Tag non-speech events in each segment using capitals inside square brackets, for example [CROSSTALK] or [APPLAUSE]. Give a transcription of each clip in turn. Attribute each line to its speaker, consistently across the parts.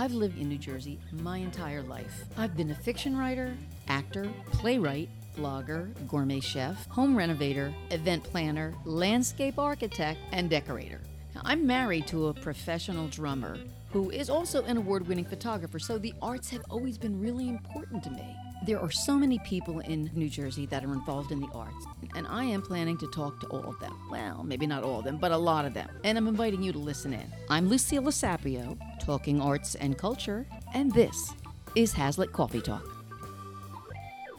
Speaker 1: I've lived in New Jersey my entire life. I've been a fiction writer, actor, playwright, blogger, gourmet chef, home renovator, event planner, landscape architect, and decorator. Now, I'm married to a professional drummer who is also an award winning photographer, so the arts have always been really important to me. There are so many people in New Jersey that are involved in the arts, and I am planning to talk to all of them. Well, maybe not all of them, but a lot of them. And I'm inviting you to listen in. I'm Lucille Sapio, talking arts and culture, and this is Hazlet Coffee Talk.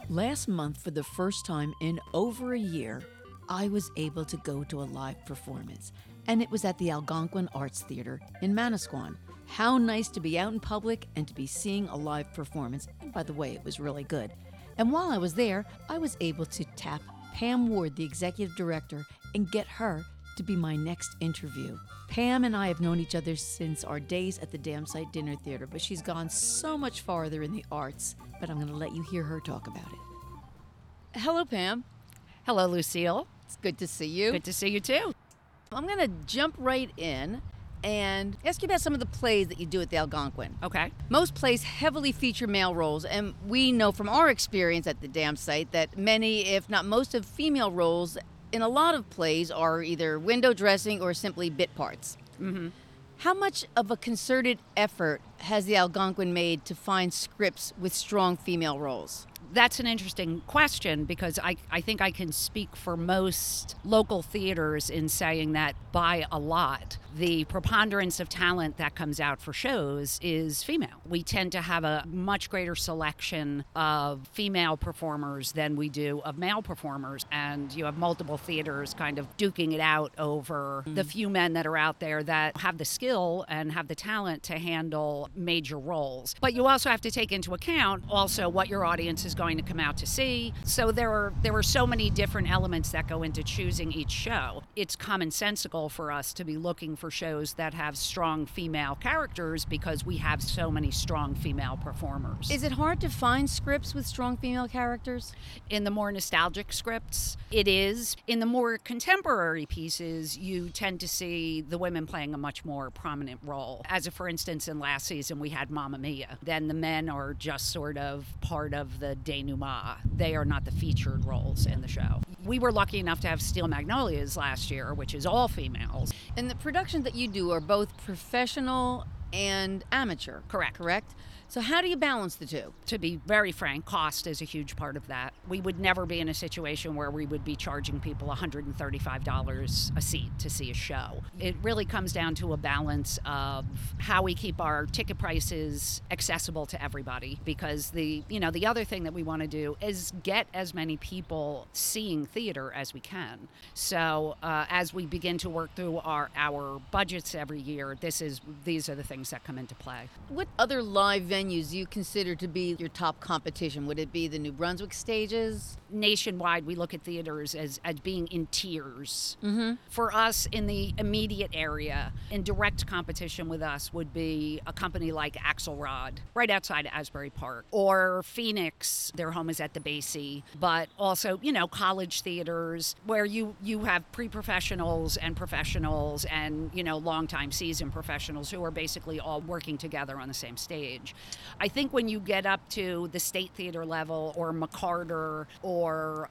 Speaker 1: Last month, for the first time in over a year, I was able to go to a live performance, and it was at the Algonquin Arts Theater in Manasquan. How nice to be out in public and to be seeing a live performance. And by the way, it was really good. And while I was there, I was able to tap Pam Ward, the executive director, and get her to be my next interview. Pam and I have known each other since our days at the Dam Site Dinner Theater, but she's gone so much farther in the arts. But I'm going to let you hear her talk about it. Hello, Pam.
Speaker 2: Hello, Lucille.
Speaker 1: It's good to see you.
Speaker 2: Good to see you too.
Speaker 1: I'm going to jump right in and ask you about some of the plays that you do at the Algonquin.
Speaker 2: Okay.
Speaker 1: Most plays heavily feature male roles, and we know from our experience at the Dam Site that many, if not most, of female roles in a lot of plays are either window dressing or simply bit parts.
Speaker 2: Mm-hmm.
Speaker 1: How much of a concerted effort has the Algonquin made to find scripts with strong female roles?
Speaker 2: That's an interesting question because I, I think I can speak for most local theaters in saying that by a lot, the preponderance of talent that comes out for shows is female. We tend to have a much greater selection of female performers than we do of male performers. And you have multiple theaters kind of duking it out over mm. the few men that are out there that have the skill and have the talent to handle major roles. But you also have to take into account also what your audience is going to come out to see. So there are there are so many different elements that go into choosing each show. It's commonsensical for us to be looking for shows that have strong female characters because we have so many strong female performers.
Speaker 1: Is it hard to find scripts with strong female characters?
Speaker 2: In the more nostalgic scripts, it is. In the more contemporary pieces, you tend to see the women playing a much more prominent role. As a, for instance, in last season we had Mamma Mia. Then the men are just sort of part of the denouement. They are not the featured roles in the show. We were lucky enough to have Steel Magnolias last year, which is all females.
Speaker 1: And the productions that you do are both professional and amateur.
Speaker 2: Correct.
Speaker 1: Correct. So, how do you balance the two?
Speaker 2: To be very frank, cost is a huge part of that. We would never be in a situation where we would be charging people $135 a seat to see a show. It really comes down to a balance of how we keep our ticket prices accessible to everybody because the, you know, the other thing that we want to do is get as many people seeing theater as we can. So, uh, as we begin to work through our our budgets every year, this is these are the things that come into play.
Speaker 1: What other live venues venues you consider to be your top competition? Would it be the New Brunswick stages?
Speaker 2: Nationwide, we look at theaters as, as being in tiers.
Speaker 1: Mm-hmm.
Speaker 2: For us in the immediate area, in direct competition with us would be a company like Axelrod, right outside Asbury Park, or Phoenix. Their home is at the Basie, but also, you know, college theaters where you, you have pre professionals and professionals and, you know, longtime seasoned professionals who are basically all working together on the same stage. I think when you get up to the State Theater level or McCarter or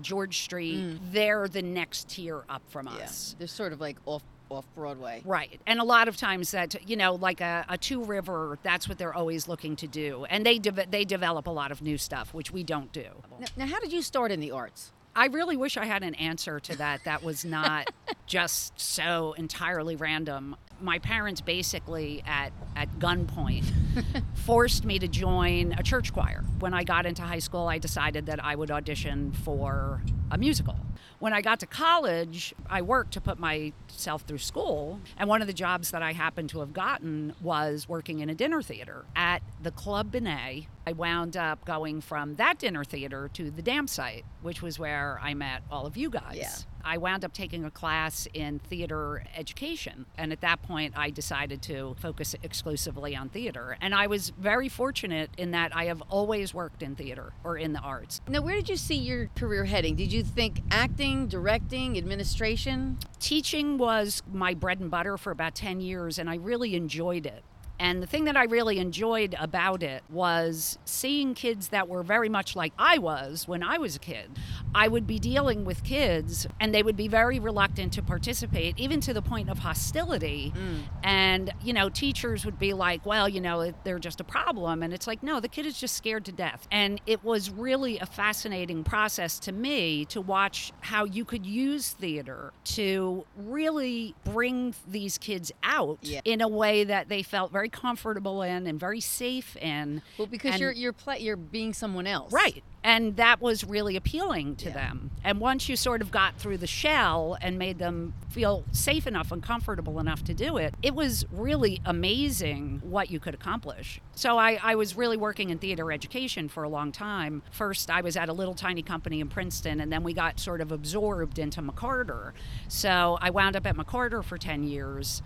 Speaker 2: George Street, mm. they're the next tier up from us.
Speaker 1: Yeah. They're sort of like off off Broadway.
Speaker 2: Right. And a lot of times that, you know, like a, a two river, that's what they're always looking to do. And they, de- they develop a lot of new stuff, which we don't do.
Speaker 1: Now, now, how did you start in the arts?
Speaker 2: I really wish I had an answer to that. That was not [LAUGHS] just so entirely random my parents basically at, at gunpoint [LAUGHS] forced me to join a church choir. When I got into high school, I decided that I would audition for a musical. When I got to college, I worked to put myself through school. And one of the jobs that I happened to have gotten was working in a dinner theater at the Club Bene. I wound up going from that dinner theater to the Dam Site, which was where I met all of you guys.
Speaker 1: Yeah.
Speaker 2: I wound up taking a class in theater education. And at that point, I decided to focus exclusively on theater. And I was very fortunate in that I have always worked in theater or in the arts.
Speaker 1: Now, where did you see your career heading? Did you think acting, directing, administration?
Speaker 2: Teaching was my bread and butter for about 10 years, and I really enjoyed it And the thing that I really enjoyed about it was seeing kids that were very much like I was when I was a kid. I would be dealing with kids and they would be very reluctant to participate, even to the point of hostility. Mm. And, you know, teachers would be like, well, you know, they're just a problem. And it's like, no, the kid is just scared to death. And it was really a fascinating process to me to watch how you could use theater to really bring these kids out yeah. in a way that they felt very comfortable in and very safe in.
Speaker 1: Well, because and, you're you're play, you're being someone else,
Speaker 2: right? And that was really appealing to yeah. them. And once you sort of got through the shell and made them feel safe enough and comfortable enough to do it, it was really amazing what you could accomplish. So I, I was really working in theater education for a long time. First, I was at a little tiny company in Princeton, and then we got sort of absorbed into McCarter. So I wound up at McCarter for 10 years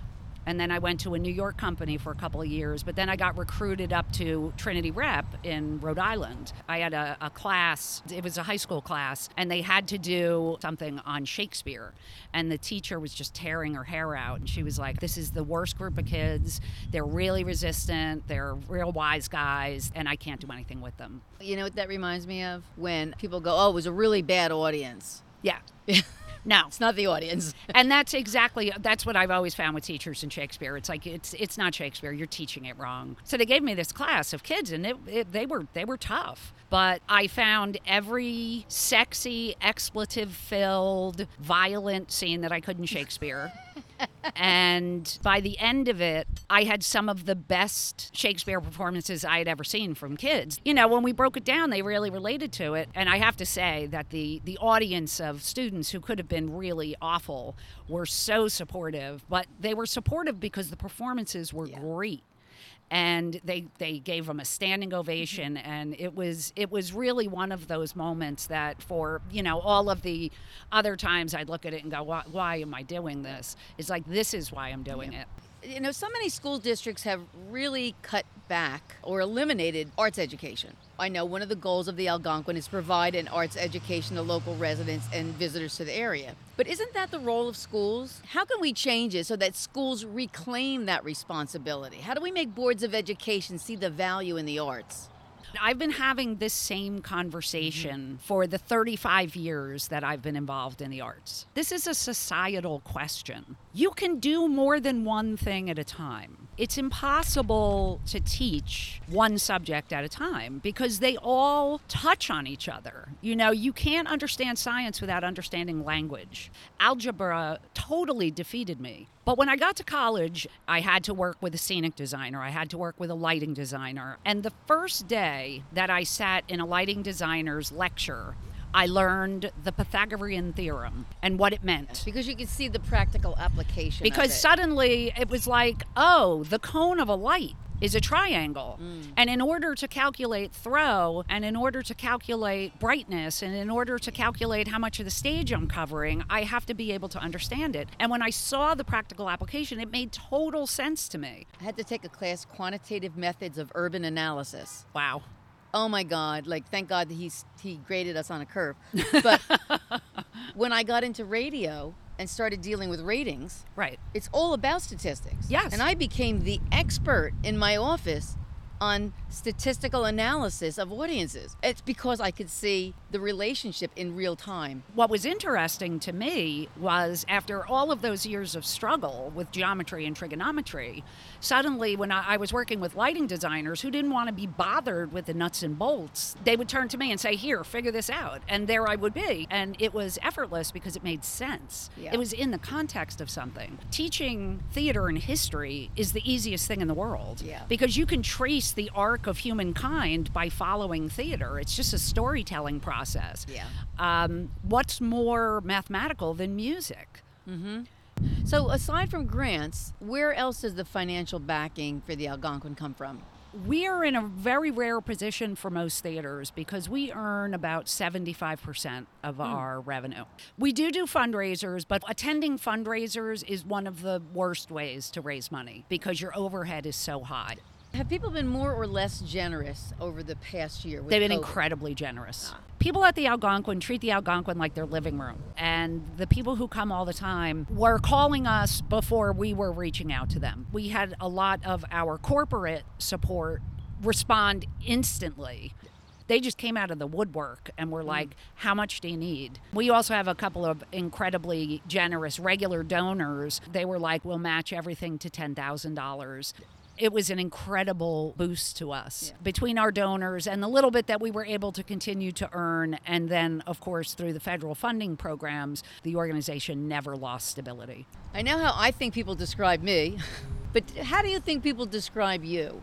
Speaker 2: and then I went to a New York company for a couple of years. But then I got recruited up to Trinity Rep in Rhode Island. I had a, a class, it was a high school class, and they had to do something on Shakespeare. And the teacher was just tearing her hair out. And she was like, This is the worst group of kids. They're really resistant. They're real wise guys, and I can't do anything with them.
Speaker 1: You know what that reminds me of? When people go, Oh, it was a really bad audience.
Speaker 2: Yeah. [LAUGHS]
Speaker 1: No, it's not the audience. [LAUGHS]
Speaker 2: and that's exactly that's what I've always found with teachers in Shakespeare. It's like it's it's not Shakespeare. You're teaching it wrong. So they gave me this class of kids, and it, it, they were they were tough. But I found every sexy, expletive filled, violent scene that I could in Shakespeare [LAUGHS] and by the end of it, I had some of the best Shakespeare performances I had ever seen from kids. You know, when we broke it down, they really related to it. And I have to say that the, the audience of students who could have been really awful were so supportive, but they were supportive because the performances were yeah. great and they they gave him a standing ovation. Mm-hmm. And it was it was really one of those moments that for you know all of the other times I'd look at it and go why, why am I doing this? It's like this is why I'm doing yeah. it
Speaker 1: you know, so many school districts have really cut back or eliminated arts education. I know one of the goals of the Algonquin is provide an arts education to local residents and visitors to the area. But isn't that the role of schools? How can we change it so that schools reclaim that responsibility? How do we make boards of education see the value in the arts?
Speaker 2: I've been having this same conversation mm-hmm. for the 35 years that I've been involved in the arts. This is a societal question. You can do more than one thing at a time it's impossible to teach one subject at a time because they all touch on each other. You know, you can't understand science without understanding language. Algebra totally defeated me. But when I got to college, I had to work with a scenic designer, I had to work with a lighting designer. And the first day that I sat in a lighting designer's lecture, I learned the Pythagorean theorem and what it meant.
Speaker 1: Because you could see the practical application.
Speaker 2: Because
Speaker 1: it.
Speaker 2: suddenly it was like, oh, the cone of a light is a triangle. Mm. And in order to calculate throw, and in order to calculate brightness, and in order to calculate how much of the stage I'm covering, I have to be able to understand it. And when I saw the practical application, it made total sense to me.
Speaker 1: I had to take a class, Quantitative Methods of Urban Analysis.
Speaker 2: Wow
Speaker 1: oh my god like thank god that he's he graded us on a curve. [LAUGHS] But when i got into radio and started dealing with ratings
Speaker 2: right.
Speaker 1: it's all about statistics.
Speaker 2: Yes.
Speaker 1: And i became the expert in my office on statistical analysis of audiences. It's because I could see the relationship in real time.
Speaker 2: What was interesting to me was after all of those years of struggle with geometry and trigonometry, suddenly when I, was working with lighting designers who didn't want to be bothered with the nuts and bolts, they would turn to me and say, Here, figure this out. And there I would be. And it was effortless because it made sense. Yeah. It was in the context of something. Teaching theater and history is the easiest thing in the world
Speaker 1: yeah.
Speaker 2: because you can trace the arc of humankind by following theater. It's just a storytelling process.
Speaker 1: Yeah.
Speaker 2: Um, what's more mathematical than music?
Speaker 1: Mm-hmm. So, aside from grants, where else does the financial backing for the Algonquin come from?
Speaker 2: we are in a very rare position for most theaters because we earn about 75% of mm. our revenue. We do do fundraisers, but attending fundraisers is one of the worst ways to raise money because your overhead is so high.
Speaker 1: Have people been more or less generous over the past year? With
Speaker 2: They've been
Speaker 1: COVID?
Speaker 2: incredibly generous. Ah. People at the Algonquin treat the Algonquin like their living room. And the people who come all the time were calling us before we were reaching out to them. We had a lot of our corporate support respond instantly. They just came out of the woodwork and were mm. like, How much do you need? We also have a couple of incredibly generous regular donors. They were like, We'll match everything to $10,000 it was an incredible boost to us between our donors and the little bit that we were able to continue to earn. And then, of course, through the federal funding programs, the organization never lost stability.
Speaker 1: I know how I think people describe me, [LAUGHS] but how do you think people describe you?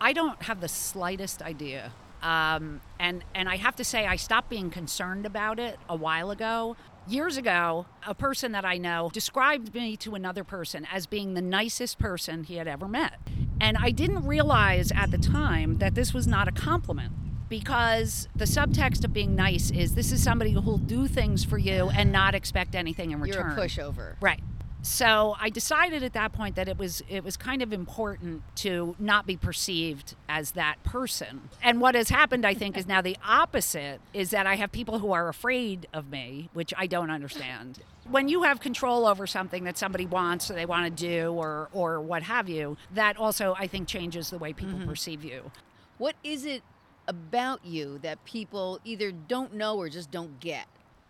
Speaker 2: I don't have the slightest idea. Um, and, and I have to say, I stopped being concerned about it a while ago. Years ago, a person that I know described me to another person as being the nicest person he had ever met. And I didn't realize at the time that this was not a compliment because the subtext of being nice is this is somebody who'll do things for you and not expect anything in return.
Speaker 1: You're a pushover.
Speaker 2: Right. So I decided at that point that it was it was kind of important to not be perceived as that person. And what has happened I think is now the opposite is that I have people who are afraid of me, which I don't understand. When you have control over something that somebody wants or they want to do or or what have you, that also I think changes the way people mm-hmm. perceive you.
Speaker 1: What is it about you that people either don't know or just don't get?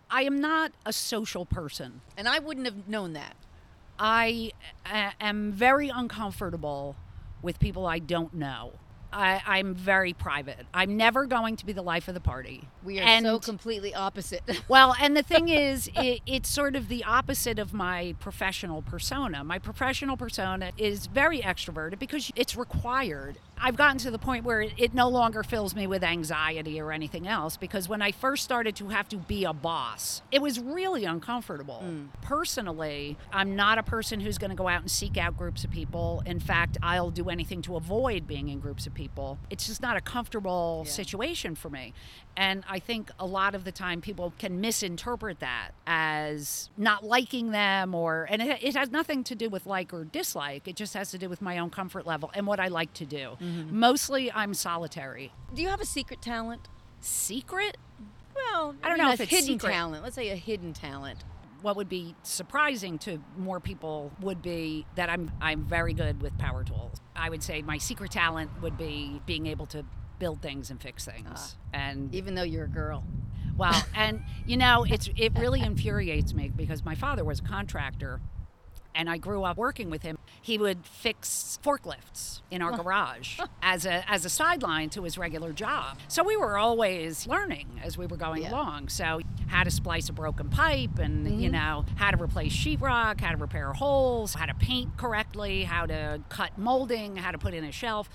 Speaker 2: I am not a social person.
Speaker 1: And I wouldn't have known that.
Speaker 2: I a- am very uncomfortable with people I don't know. I, I'm very private. I'm never going to be the life of the party.
Speaker 1: We are
Speaker 2: and,
Speaker 1: so completely opposite. [LAUGHS]
Speaker 2: well, and the thing is, it, it's sort of the opposite of my professional persona. My professional persona is very extroverted because it's required. I've gotten to the point where it, it no longer fills me with anxiety or anything else because when I first started to have to be a boss, it was really uncomfortable. Mm. Personally, I'm not a person who's going to go out and seek out groups of people. In fact, I'll do anything to avoid being in groups of people. It's just not a comfortable situation for me. And I think a lot of the time people can misinterpret that as not liking them or, and it, it has nothing to do with like or dislike. It just has to do with my own comfort level and what I like to do. Mm-hmm. Mostly I'm solitary.
Speaker 1: Do you have a secret talent?
Speaker 2: Secret?
Speaker 1: Well,
Speaker 2: I don't
Speaker 1: mean,
Speaker 2: know if it's
Speaker 1: hidden
Speaker 2: secret.
Speaker 1: talent. Let's say a hidden talent.
Speaker 2: What would be surprising to more people would be that I'm I'm very good with power tools. I would say my secret talent would be being able to build things and fix things. Ah. and
Speaker 1: Even though you're a girl.
Speaker 2: Well, [LAUGHS] and you know, it's it really infuriates me because my father was a contractor and I grew up working with him. He would fix forklifts in our [LAUGHS] garage as a as a sideline to his regular job. So we were always learning as we were going
Speaker 1: Yeah.
Speaker 2: along. So how to splice a broken pipe and you mm-hmm. know, how to replace sheetrock, how to repair holes, how to paint correctly, how to cut molding, how to put in a shelf.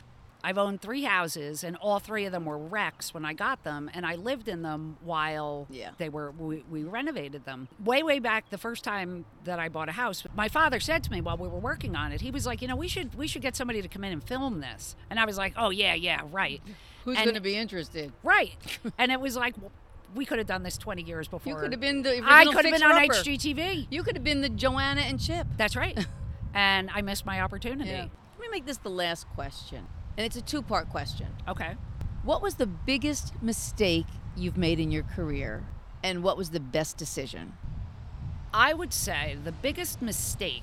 Speaker 2: I've owned three houses, and all three of them were wrecks when I got them, and I lived in them while
Speaker 1: Yeah.
Speaker 2: they were we, we renovated them. Way way back, the first time that I bought a house, my father said to me while we were working on it, he was like, you know, we should we should get somebody to come in and film this, and I was like, oh yeah, yeah, right,
Speaker 1: Who's going to be interested?
Speaker 2: right, and it was like. well, we could have done this 20 years before.
Speaker 1: You could have been the original
Speaker 2: I could have been on
Speaker 1: fixer-upper.
Speaker 2: HGTV.
Speaker 1: You could have been the Joanna and Chip.
Speaker 2: That's right. [LAUGHS] and I missed my opportunity.
Speaker 1: Let me make this the last question. And it's a two part question.
Speaker 2: Okay.
Speaker 1: What was the biggest mistake you've made in your career? And what was the best decision?
Speaker 2: I would say the biggest mistake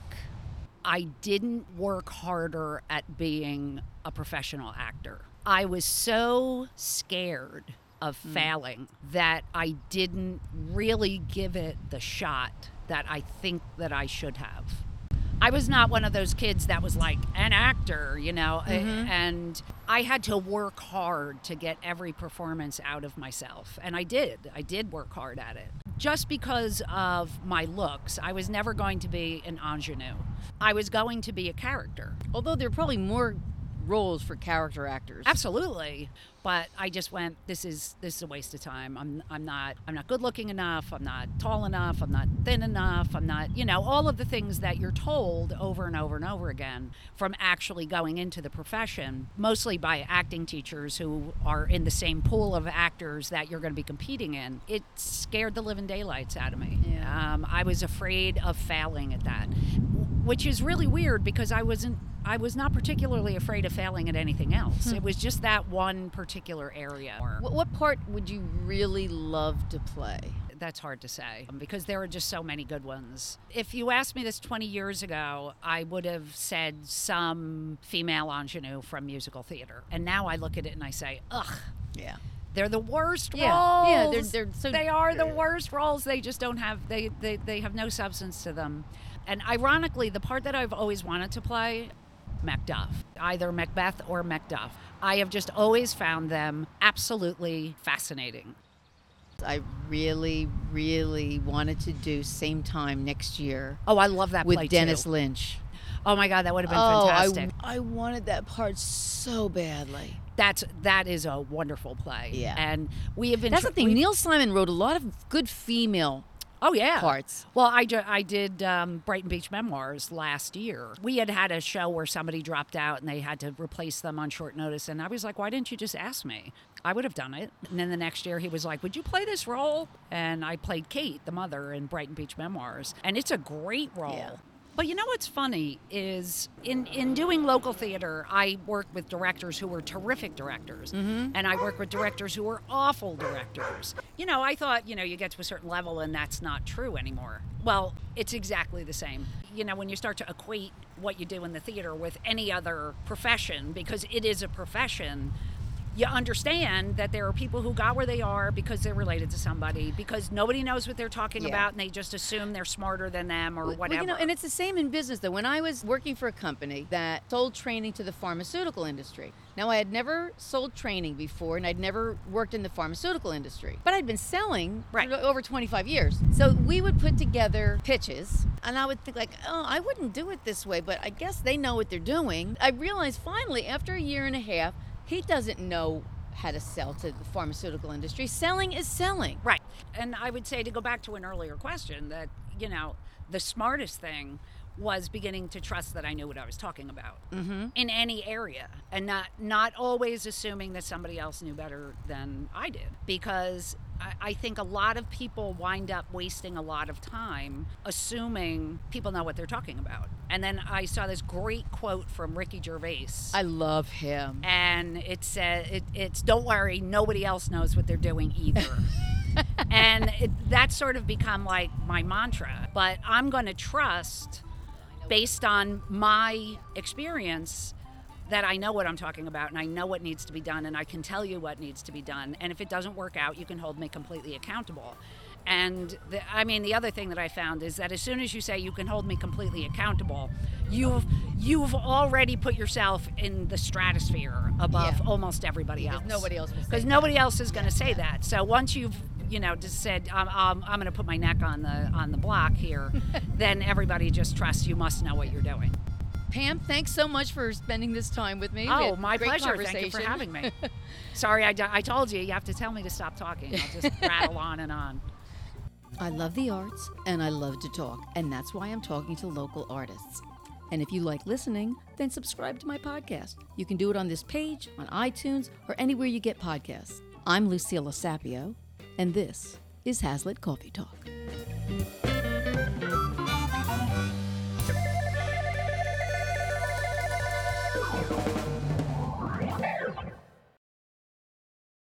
Speaker 2: I didn't work harder at being a professional actor. I was so scared of hmm. failing that I didn't really give it the shot that I think that I should have. I was not one of those kids that was like an actor, you know, a- mm-hmm. and I had to work hard to get every performance out of myself. And I did. I did work hard at it. Just because of my looks, I was never going to be an ingenue. I was going to be a character.
Speaker 1: Although there are probably more roles for character actors.
Speaker 2: Absolutely. But I just went, this is this is a waste of time. I'm I'm not I'm not good looking enough. I'm not tall enough. I'm not thin enough. I'm not you know all of the things that you're told over and over and over again from actually going into the profession, mostly by acting teachers who are in the same pool of actors that you're going to be competing in. It scared the living daylights out of me.
Speaker 1: Yeah.
Speaker 2: Um, I was afraid of failing at that, which is really weird because I wasn't. I was not particularly afraid of failing at anything else. It was just that one particular area.
Speaker 1: What, what part would you really love to play?
Speaker 2: That's hard to say um, because there are just so many good ones. If you asked me this 20 years ago, I would have said some female ingenue from musical theater. And now I look at it and I say, ugh,
Speaker 1: Yeah.
Speaker 2: they're the worst
Speaker 1: Yeah,
Speaker 2: roles.
Speaker 1: yeah, they're- they're so-
Speaker 2: they are the worst roles. They just don't have they, they they have no substance to them. And ironically, the part that I've always wanted to play, Macduff, either Macbeth or Macduff. I have just always found them absolutely fascinating.
Speaker 1: I really, really wanted to do same time next year
Speaker 2: Oh, I love that play.
Speaker 1: with Dennis
Speaker 2: too.
Speaker 1: Lynch.
Speaker 2: Oh my God, that would have been
Speaker 1: oh,
Speaker 2: fantastic.
Speaker 1: I, I wanted that part so badly.
Speaker 2: That's that is a wonderful play.
Speaker 1: Yeah.
Speaker 2: and we have been.
Speaker 1: That's
Speaker 2: tr-
Speaker 1: the thing. Neil Simon wrote a lot of good female
Speaker 2: Oh yeah,
Speaker 1: parts.
Speaker 2: Well, I, ju- I did um, Brighton Beach Memoirs last year. We had had a show where somebody dropped out and they had to replace them on short notice, and I was like, "Why didn't you just ask me? I would have done it." And then the next year, he was like, "Would you play this role?" And I played Kate, the mother, in Brighton Beach Memoirs, and it's a great role.
Speaker 1: Yeah.
Speaker 2: But you know what's funny is in, in doing local theater, I work with directors who were terrific directors.
Speaker 1: Mm-hmm.
Speaker 2: And I work with directors who were awful directors. You know, I thought, you know, you get to a certain level and that's not true anymore. Well, it's exactly the same. You know, when you start to equate what you do in the theater with any other profession, because it is a profession, you understand that there are people who got where they are because they're related to somebody, because nobody knows what they're talking
Speaker 1: Yeah.
Speaker 2: about and they just assume they're smarter than them or
Speaker 1: Well,
Speaker 2: whatever.
Speaker 1: you know, and it's the same in business though. When I was working for a company that sold training to the pharmaceutical industry. Now I had never sold training before and I'd never worked in the pharmaceutical industry. But I'd been selling
Speaker 2: Right.
Speaker 1: for over 25 years. So we would put together pitches and I would think like, "Oh, I wouldn't do it this way, but I guess they know what they're doing." I realized finally after a year and a half, he doesn't know how to sell to the pharmaceutical industry. Selling is selling.
Speaker 2: Right. And I would say to go back to an earlier question that, you know, the smartest thing was beginning to trust that I knew what I was talking about
Speaker 1: Mm-hmm.
Speaker 2: in any area and not not always assuming that somebody else knew better than I did because I, think a lot of people wind up wasting a lot of time assuming people know what they're talking about. And then I saw this great quote from Ricky Gervais.
Speaker 1: I love him.
Speaker 2: and it said it, it's don't worry nobody else knows what they're doing either [LAUGHS] and it, that's sort of become like my mantra but i'm going to trust based on my experience that I know what I'm talking about and I know what needs to be done and I can tell you what needs to be done. And if it doesn't work out, you can hold me completely accountable. And the, I mean, the other thing that I found is that as soon as you say you can hold me completely accountable, you've you've already put yourself in the stratosphere above
Speaker 1: Yeah.
Speaker 2: almost everybody else.
Speaker 1: nobody else
Speaker 2: Because
Speaker 1: that.
Speaker 2: nobody else is going to say that. So once you've you know just said I'm, I'm, I'm going to put my neck on the on the block here, [LAUGHS] then everybody just trusts you must know what you're doing.
Speaker 1: Pam, thanks so much for spending this time with me.
Speaker 2: Oh, my pleasure. Thank you for having me. [LAUGHS] Sorry, I, I told you, you have to tell me to stop talking. I'll just [LAUGHS] rattle on and on.
Speaker 1: I love the arts and I love to talk, and that's why I'm talking to local artists. And if you like listening, then subscribe to my podcast. You can do it on this page, on iTunes, or anywhere you get podcasts. I'm Lucille Sapio, and this is Hazlet Coffee Talk. going.